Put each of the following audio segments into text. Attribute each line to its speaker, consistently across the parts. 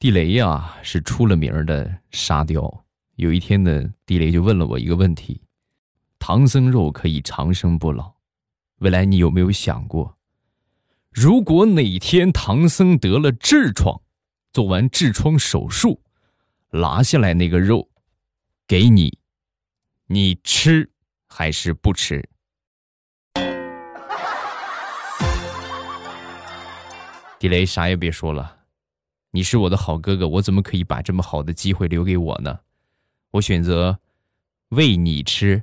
Speaker 1: 地雷呀是出了名的沙雕。有一天呢，地雷就问了我一个问题：唐僧肉可以长生不老，未来你有没有想过，如果哪天唐僧得了痔疮，做完痔疮手术，拿下来那个肉给你，你吃还是不吃？地雷啥也别说了，你是我的好哥哥，我怎么可以把这么好的机会留给我呢？我选择喂你吃。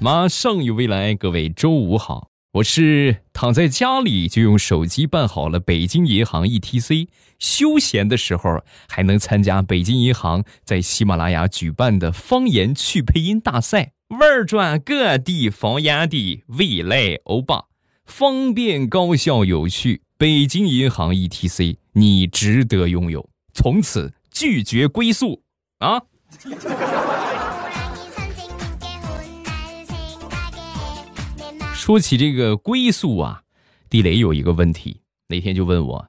Speaker 1: 马上有未来，各位周五好，我是躺在家里就用手机办好了北京银行 ETC，休闲的时候还能参加北京银行在喜马拉雅举办的方言去配音大赛。玩转各地方言的未来欧巴，方便高效有趣。北京银行 ETC，你值得拥有。从此拒绝归宿啊！说起这个归宿啊，地雷有一个问题，那天就问我，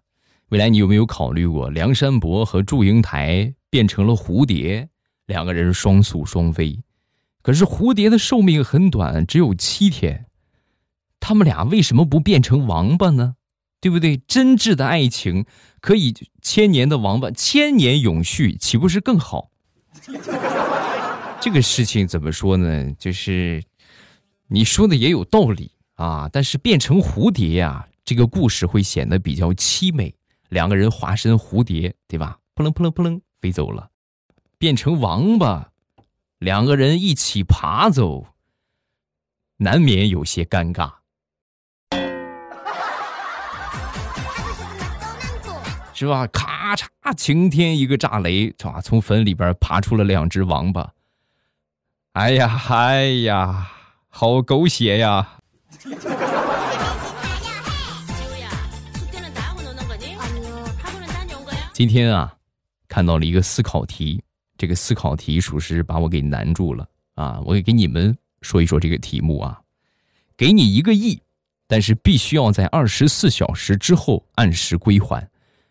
Speaker 1: 未来你有没有考虑过梁山伯和祝英台变成了蝴蝶，两个人双宿双飞？可是蝴蝶的寿命很短，只有七天。他们俩为什么不变成王八呢？对不对？真挚的爱情可以千年的王八，千年永续，岂不是更好？这个事情怎么说呢？就是你说的也有道理啊。但是变成蝴蝶呀，这个故事会显得比较凄美。两个人化身蝴蝶，对吧？扑棱扑棱扑棱飞走了。变成王八。两个人一起爬走，难免有些尴尬，是吧？咔嚓，晴天一个炸雷，唰，从坟里边爬出了两只王八。哎呀，哎呀，好狗血呀！今天啊，看到了一个思考题。这个思考题属实把我给难住了啊！我也给你们说一说这个题目啊，给你一个亿，但是必须要在二十四小时之后按时归还。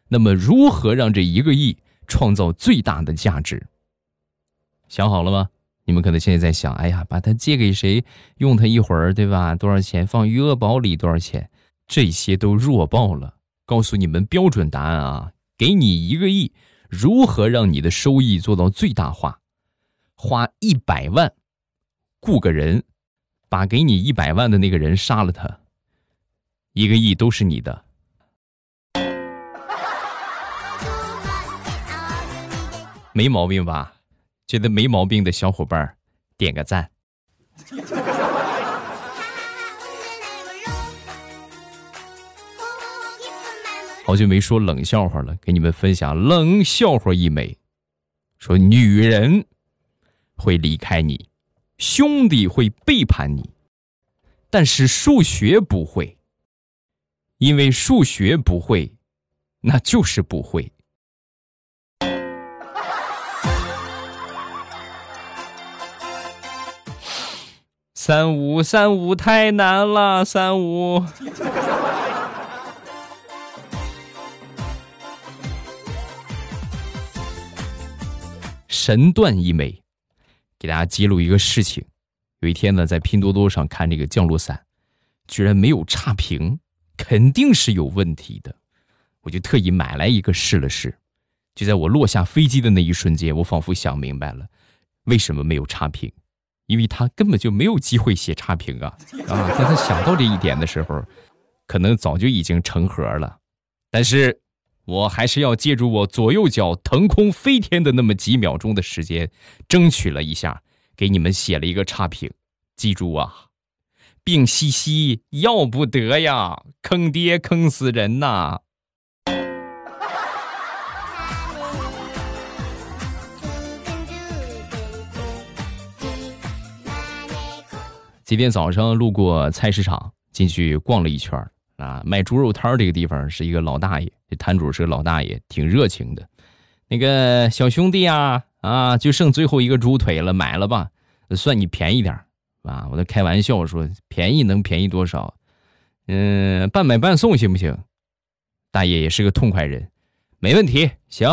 Speaker 1: 那么如何让这一个亿创造最大的价值？想好了吗？你们可能现在在想，哎呀，把它借给谁，用它一会儿，对吧？多少钱？放余额宝里多少钱？这些都弱爆了。告诉你们标准答案啊，给你一个亿。如何让你的收益做到最大化？花一百万雇个人，把给你一百万的那个人杀了他，一个亿都是你的。没毛病吧？觉得没毛病的小伙伴点个赞。好久没说冷笑话了，给你们分享冷笑话一枚。说女人会离开你，兄弟会背叛你，但是数学不会，因为数学不会，那就是不会。三五三五太难了，三五。神断一枚，给大家揭露一个事情。有一天呢，在拼多多上看这个降落伞，居然没有差评，肯定是有问题的。我就特意买来一个试了试。就在我落下飞机的那一瞬间，我仿佛想明白了，为什么没有差评？因为他根本就没有机会写差评啊！啊！当他想到这一点的时候，可能早就已经成盒了。但是。我还是要借助我左右脚腾空飞天的那么几秒钟的时间，争取了一下，给你们写了一个差评。记住啊，病兮兮要不得呀，坑爹坑死人呐！今天早上路过菜市场，进去逛了一圈啊，卖猪肉摊这个地方是一个老大爷，这摊主是个老大爷，挺热情的。那个小兄弟啊，啊，就剩最后一个猪腿了，买了吧，算你便宜点啊！我在开玩笑说，便宜能便宜多少？嗯，半买半送行不行？大爷也是个痛快人，没问题，行。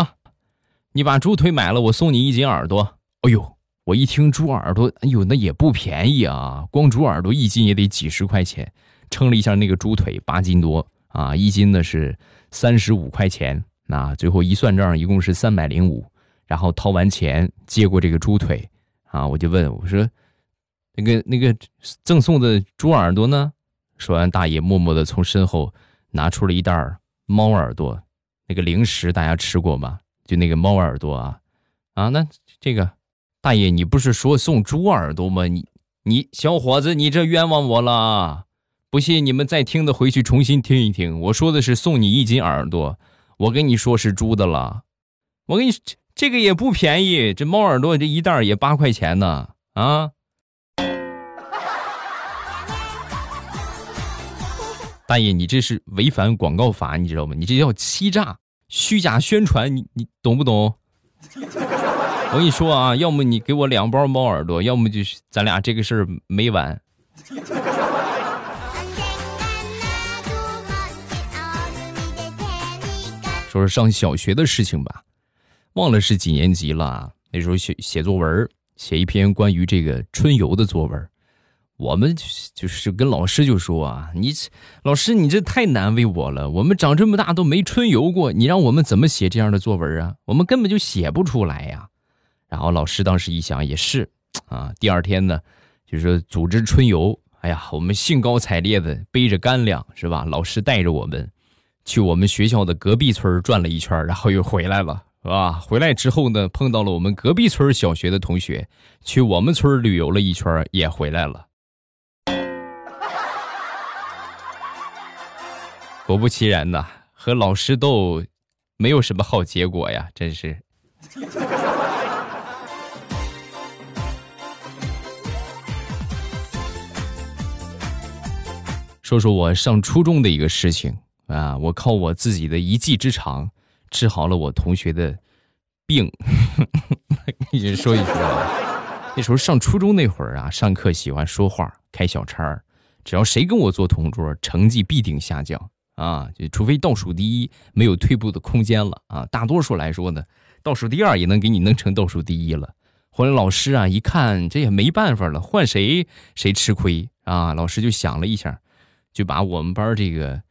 Speaker 1: 你把猪腿买了，我送你一斤耳朵。哎呦，我一听猪耳朵，哎呦，那也不便宜啊，光猪耳朵一斤也得几十块钱。称了一下那个猪腿，八斤多啊，一斤呢是三十五块钱。那最后一算账，一共是三百零五。然后掏完钱，接过这个猪腿，啊，我就问我说：“那个那个赠送的猪耳朵呢？”说完，大爷默默的从身后拿出了一袋猫耳朵，那个零食大家吃过吗？就那个猫耳朵啊，啊，那这个大爷，你不是说送猪耳朵吗？你你小伙子，你这冤枉我了！不信你们再听的回去重新听一听，我说的是送你一斤耳朵，我跟你说是猪的了，我跟你这这个也不便宜，这猫耳朵这一袋也八块钱呢啊！大爷，你这是违反广告法，你知道吗？你这叫欺诈、虚假宣传，你你懂不懂？我跟你说啊，要么你给我两包猫耳朵，要么就是咱俩这个事儿没完。说是上小学的事情吧，忘了是几年级了。那时候写写作文，写一篇关于这个春游的作文。我们就是跟老师就说啊，你老师你这太难为我了，我们长这么大都没春游过，你让我们怎么写这样的作文啊？我们根本就写不出来呀。然后老师当时一想也是啊，第二天呢，就是组织春游。哎呀，我们兴高采烈的背着干粮是吧？老师带着我们。去我们学校的隔壁村转了一圈，然后又回来了，是吧？回来之后呢，碰到了我们隔壁村小学的同学，去我们村旅游了一圈，也回来了。果不其然呐，和老师斗，没有什么好结果呀，真是。说说我上初中的一个事情。啊！我靠我自己的一技之长治好了我同学的病。跟你说一说，那时候上初中那会儿啊，上课喜欢说话，开小差儿只要谁跟我做同桌，成绩必定下降啊！就除非倒数第一，没有退步的空间了啊。大多数来说呢，倒数第二也能给你弄成倒数第一了。后来老师啊一看，这也没办法了，换谁谁吃亏啊！老师就想了一下，就把我们班这个。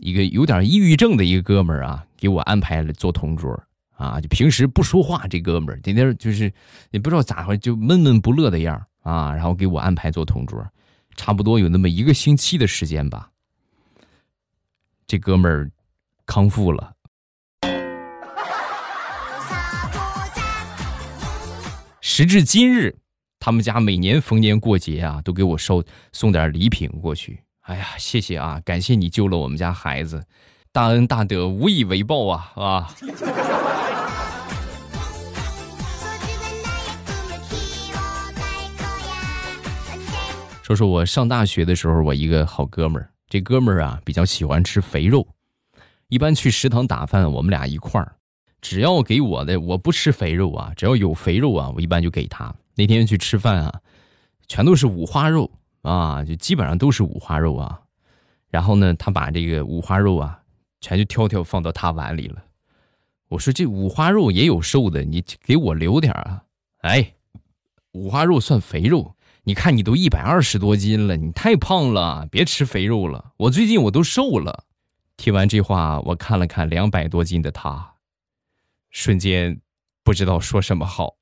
Speaker 1: 一个有点抑郁症的一个哥们儿啊，给我安排了做同桌啊，就平时不说话，这哥们儿天天就是也不知道咋回，就闷闷不乐的样啊，然后给我安排做同桌，差不多有那么一个星期的时间吧，这哥们儿康复了。时至今日，他们家每年逢年过节啊，都给我收送点礼品过去。哎呀，谢谢啊！感谢你救了我们家孩子，大恩大德，无以为报啊！啊。说说我上大学的时候，我一个好哥们儿，这哥们儿啊比较喜欢吃肥肉，一般去食堂打饭，我们俩一块儿，只要给我的，我不吃肥肉啊，只要有肥肉啊，我一般就给他。那天去吃饭啊，全都是五花肉。啊，就基本上都是五花肉啊，然后呢，他把这个五花肉啊，全就挑挑放到他碗里了。我说这五花肉也有瘦的，你给我留点啊。哎，五花肉算肥肉，你看你都一百二十多斤了，你太胖了，别吃肥肉了。我最近我都瘦了。听完这话，我看了看两百多斤的他，瞬间不知道说什么好。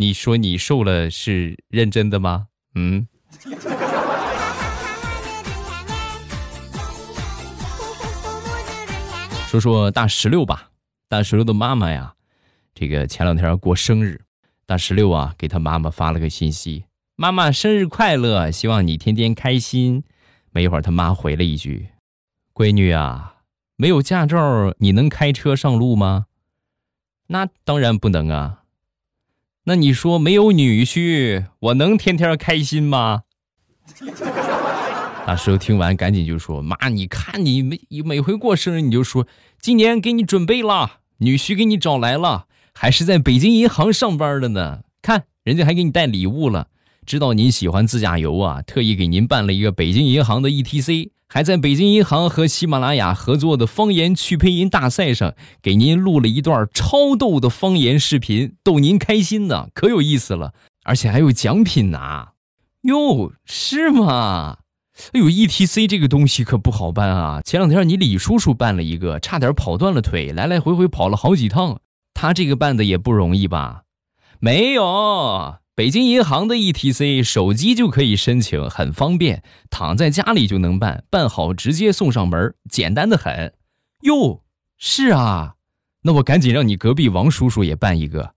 Speaker 1: 你说你瘦了是认真的吗？嗯。说说大石榴吧，大石榴的妈妈呀，这个前两天过生日，大石榴啊给他妈妈发了个信息：“妈妈生日快乐，希望你天天开心。”没一会儿，他妈回了一句：“闺女啊，没有驾照你能开车上路吗？”那当然不能啊。那你说没有女婿，我能天天开心吗？大叔听完赶紧就说：“妈，你看你每每回过生日你就说今年给你准备了女婿，给你找来了，还是在北京银行上班的呢。看人家还给你带礼物了，知道您喜欢自驾游啊，特意给您办了一个北京银行的 ETC，还在北京银行和喜马拉雅合作的方言去配音大赛上给您录了一段超逗的方言视频，逗您开心呢，可有意思了，而且还有奖品拿。哟，是吗？哎呦，ETC 这个东西可不好办啊！前两天你李叔叔办了一个，差点跑断了腿，来来回回跑了好几趟。他这个办的也不容易吧？没有，北京银行的 ETC 手机就可以申请，很方便，躺在家里就能办，办好直接送上门，简单的很。哟，是啊，那我赶紧让你隔壁王叔叔也办一个。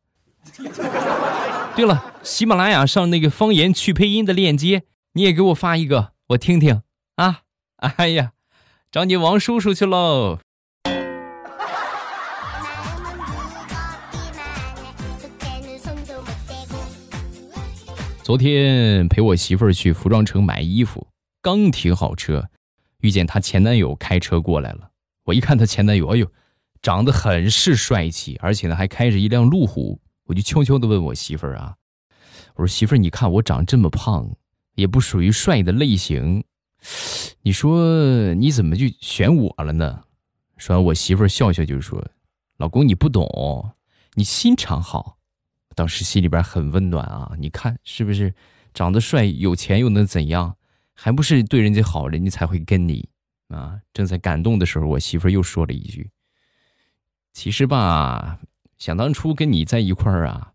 Speaker 1: 对了，喜马拉雅上那个方言去配音的链接，你也给我发一个，我听听啊！哎呀，找你王叔叔去喽。昨天陪我媳妇儿去服装城买衣服，刚停好车，遇见她前男友开车过来了。我一看她前男友，哎呦，长得很是帅气，而且呢还开着一辆路虎。我就悄悄地问我媳妇儿啊，我说媳妇儿，你看我长这么胖，也不属于帅的类型，你说你怎么就选我了呢？说完，我媳妇儿笑笑就说：“老公你不懂，你心肠好。”当时心里边很温暖啊！你看是不是，长得帅、有钱又能怎样？还不是对人家好，人家才会跟你啊！正在感动的时候，我媳妇又说了一句：“其实吧，想当初跟你在一块儿啊，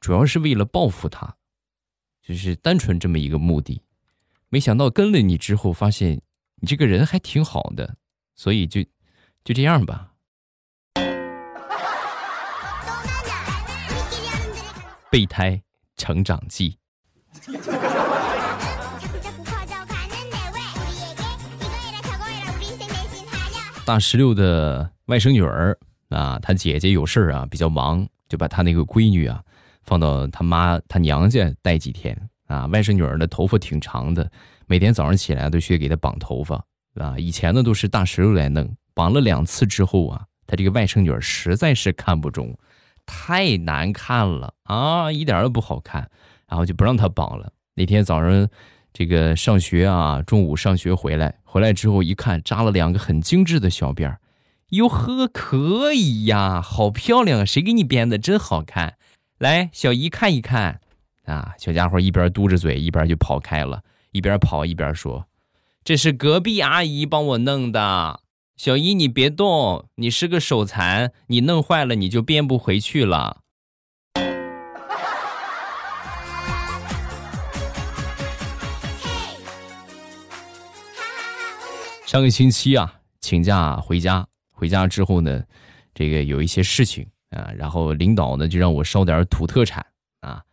Speaker 1: 主要是为了报复他，就是单纯这么一个目的。没想到跟了你之后，发现你这个人还挺好的，所以就就这样吧。”备胎成长记。大石榴的外甥女儿啊，她姐姐有事儿啊，比较忙，就把她那个闺女啊放到她妈她娘家待几天啊。外甥女儿的头发挺长的，每天早上起来都需要给她绑头发啊。以前呢都是大石榴来弄，绑了两次之后啊，她这个外甥女儿实在是看不中。太难看了啊，一点都不好看，然后就不让他绑了。那天早上，这个上学啊，中午上学回来，回来之后一看，扎了两个很精致的小辫儿，哟呵，可以呀，好漂亮啊！谁给你编的？真好看。来，小姨看一看啊。小家伙一边嘟着嘴，一边就跑开了，一边跑一边说：“这是隔壁阿姨帮我弄的。”小姨，你别动，你是个手残，你弄坏了你就变不回去了。上个星期啊，请假回家，回家之后呢，这个有一些事情啊，然后领导呢就让我烧点土特产啊，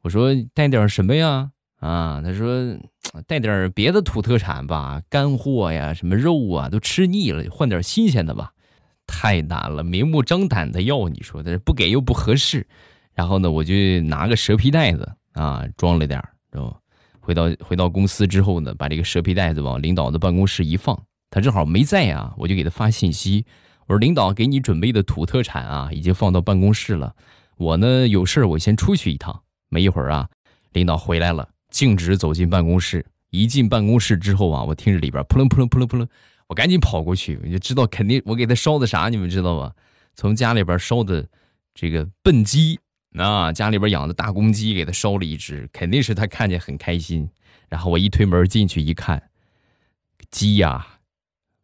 Speaker 1: 我说带点什么呀？啊，他说带点别的土特产吧，干货呀，什么肉啊，都吃腻了，换点新鲜的吧。太难了，明目张胆的要你说，但是不给又不合适。然后呢，我就拿个蛇皮袋子啊，装了点知道吧？回到回到公司之后呢，把这个蛇皮袋子往领导的办公室一放，他正好没在啊，我就给他发信息，我说领导给你准备的土特产啊，已经放到办公室了。我呢有事我先出去一趟。没一会儿啊，领导回来了。径直走进办公室，一进办公室之后啊，我听着里边扑棱扑棱扑棱扑棱，我赶紧跑过去，我就知道肯定我给他烧的啥，你们知道吗？从家里边烧的这个笨鸡啊，家里边养的大公鸡，给他烧了一只，肯定是他看见很开心。然后我一推门进去一看，鸡呀，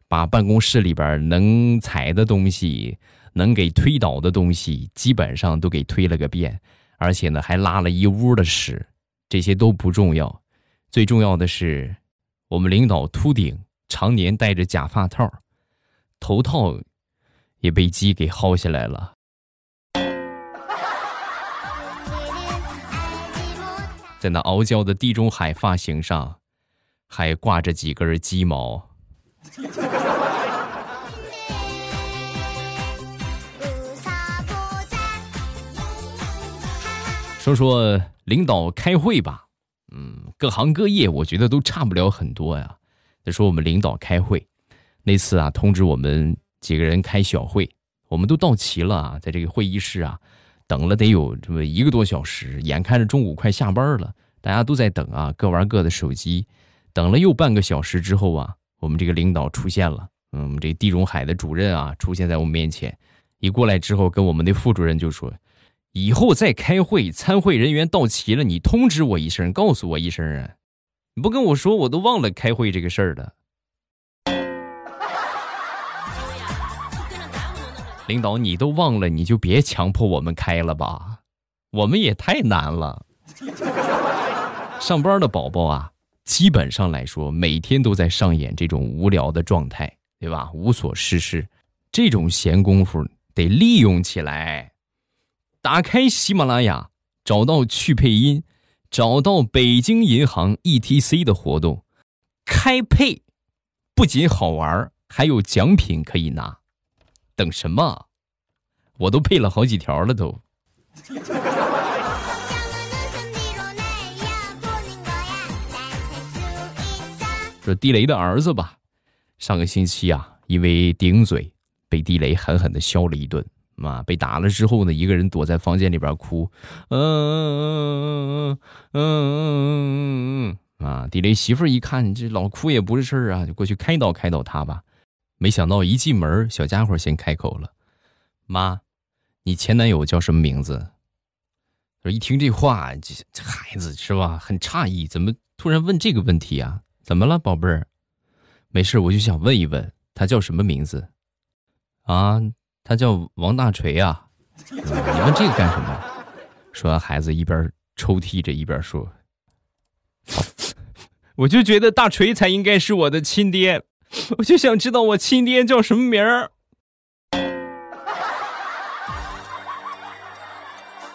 Speaker 1: 把办公室里边能踩的东西、能给推倒的东西，基本上都给推了个遍，而且呢，还拉了一屋的屎。这些都不重要，最重要的是，我们领导秃顶，常年戴着假发套，头套也被鸡给薅下来了。在那傲娇的地中海发型上，还挂着几根鸡毛。说说。领导开会吧，嗯，各行各业我觉得都差不了很多呀。再说我们领导开会，那次啊通知我们几个人开小会，我们都到齐了啊，在这个会议室啊等了得有这么一个多小时，眼看着中午快下班了，大家都在等啊，各玩各的手机。等了又半个小时之后啊，我们这个领导出现了。嗯，我们这地中海的主任啊，出现在我们面前。一过来之后，跟我们的副主任就说：“以后再开会，参会人员到齐了，你通知我一声，告诉我一声啊！你不跟我说，我都忘了开会这个事儿了。”领导，你都忘了，你就别强迫我们开了吧，我们也太难了。上班的宝宝啊，基本上来说，每天都在上演这种无聊的状态，对吧？无所事事，这种闲工夫得利用起来。打开喜马拉雅，找到去配音，找到北京银行 ETC 的活动，开配，不仅好玩，还有奖品可以拿。等什么？我都配了好几条了都。说地雷的儿子吧，上个星期啊，因为顶嘴被地雷狠狠的削了一顿。妈，被打了之后呢，一个人躲在房间里边哭。嗯嗯嗯嗯嗯嗯嗯嗯嗯啊！地雷媳妇一看这老哭也不是事儿啊，就过去开导开导他吧。没想到一进门，小家伙先开口了：“妈，你前男友叫什么名字？”说一听这话，这这孩子是吧？很诧异，怎么突然问这个问题啊？怎么了，宝贝儿？没事，我就想问一问，他叫什么名字？啊，他叫王大锤啊！你问这个干什么？说完，孩子一边抽泣着一边说：“我就觉得大锤才应该是我的亲爹。”我就想知道我亲爹叫什么名儿。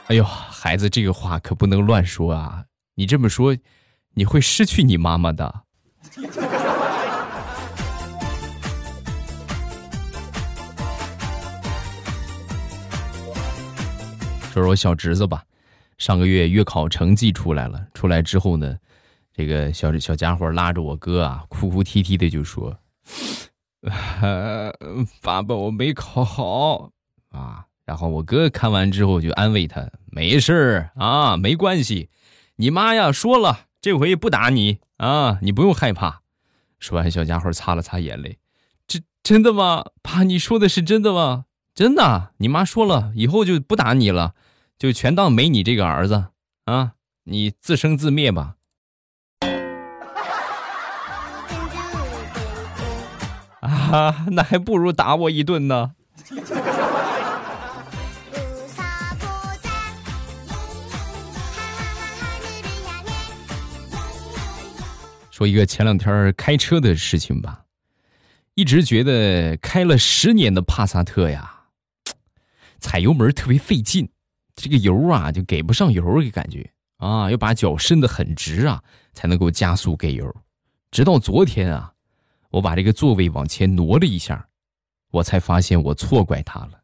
Speaker 1: 哎呦，孩子，这个话可不能乱说啊！你这么说，你会失去你妈妈的。说说我小侄子吧，上个月月考成绩出来了，出来之后呢，这个小小家伙拉着我哥啊，哭哭啼啼的就说。爸爸，我没考好啊。然后我哥看完之后就安慰他：“没事啊，没关系。你妈呀说了，这回不打你啊，你不用害怕。”说完，小家伙擦了擦眼泪：“真真的吗？爸，你说的是真的吗？真的？你妈说了，以后就不打你了，就全当没你这个儿子啊，你自生自灭吧。”啊，那还不如打我一顿呢。说一个前两天开车的事情吧，一直觉得开了十年的帕萨特呀，踩油门特别费劲，这个油啊就给不上油的感觉啊，要把脚伸得很直啊，才能够加速给油。直到昨天啊。我把这个座位往前挪了一下，我才发现我错怪他了，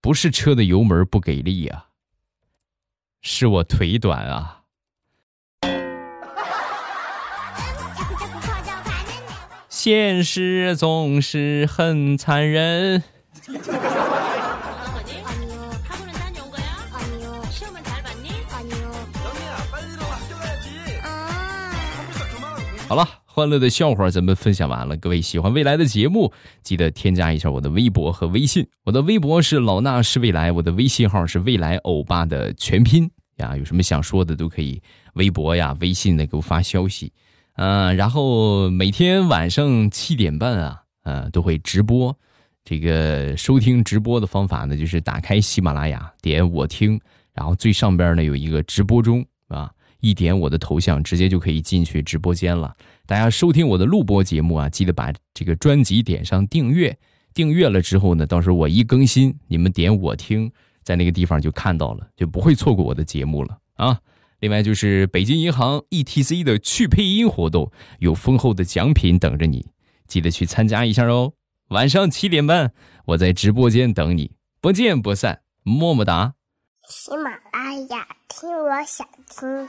Speaker 1: 不是车的油门不给力啊，是我腿短啊。现实总是很残忍。欢乐的笑话咱们分享完了，各位喜欢未来的节目，记得添加一下我的微博和微信。我的微博是老衲是未来，我的微信号是未来欧巴的全拼呀。有什么想说的都可以微博呀、微信的给我发消息。嗯，然后每天晚上七点半啊，呃，都会直播。这个收听直播的方法呢，就是打开喜马拉雅，点我听，然后最上边呢有一个直播中，一点我的头像，直接就可以进去直播间了。大家收听我的录播节目啊，记得把这个专辑点上订阅。订阅了之后呢，到时候我一更新，你们点我听，在那个地方就看到了，就不会错过我的节目了啊。另外就是北京银行 ETC 的去配音活动，有丰厚的奖品等着你，记得去参加一下哦。晚上七点半，我在直播间等你，不见不散，么么哒。喜马拉雅听，我想听。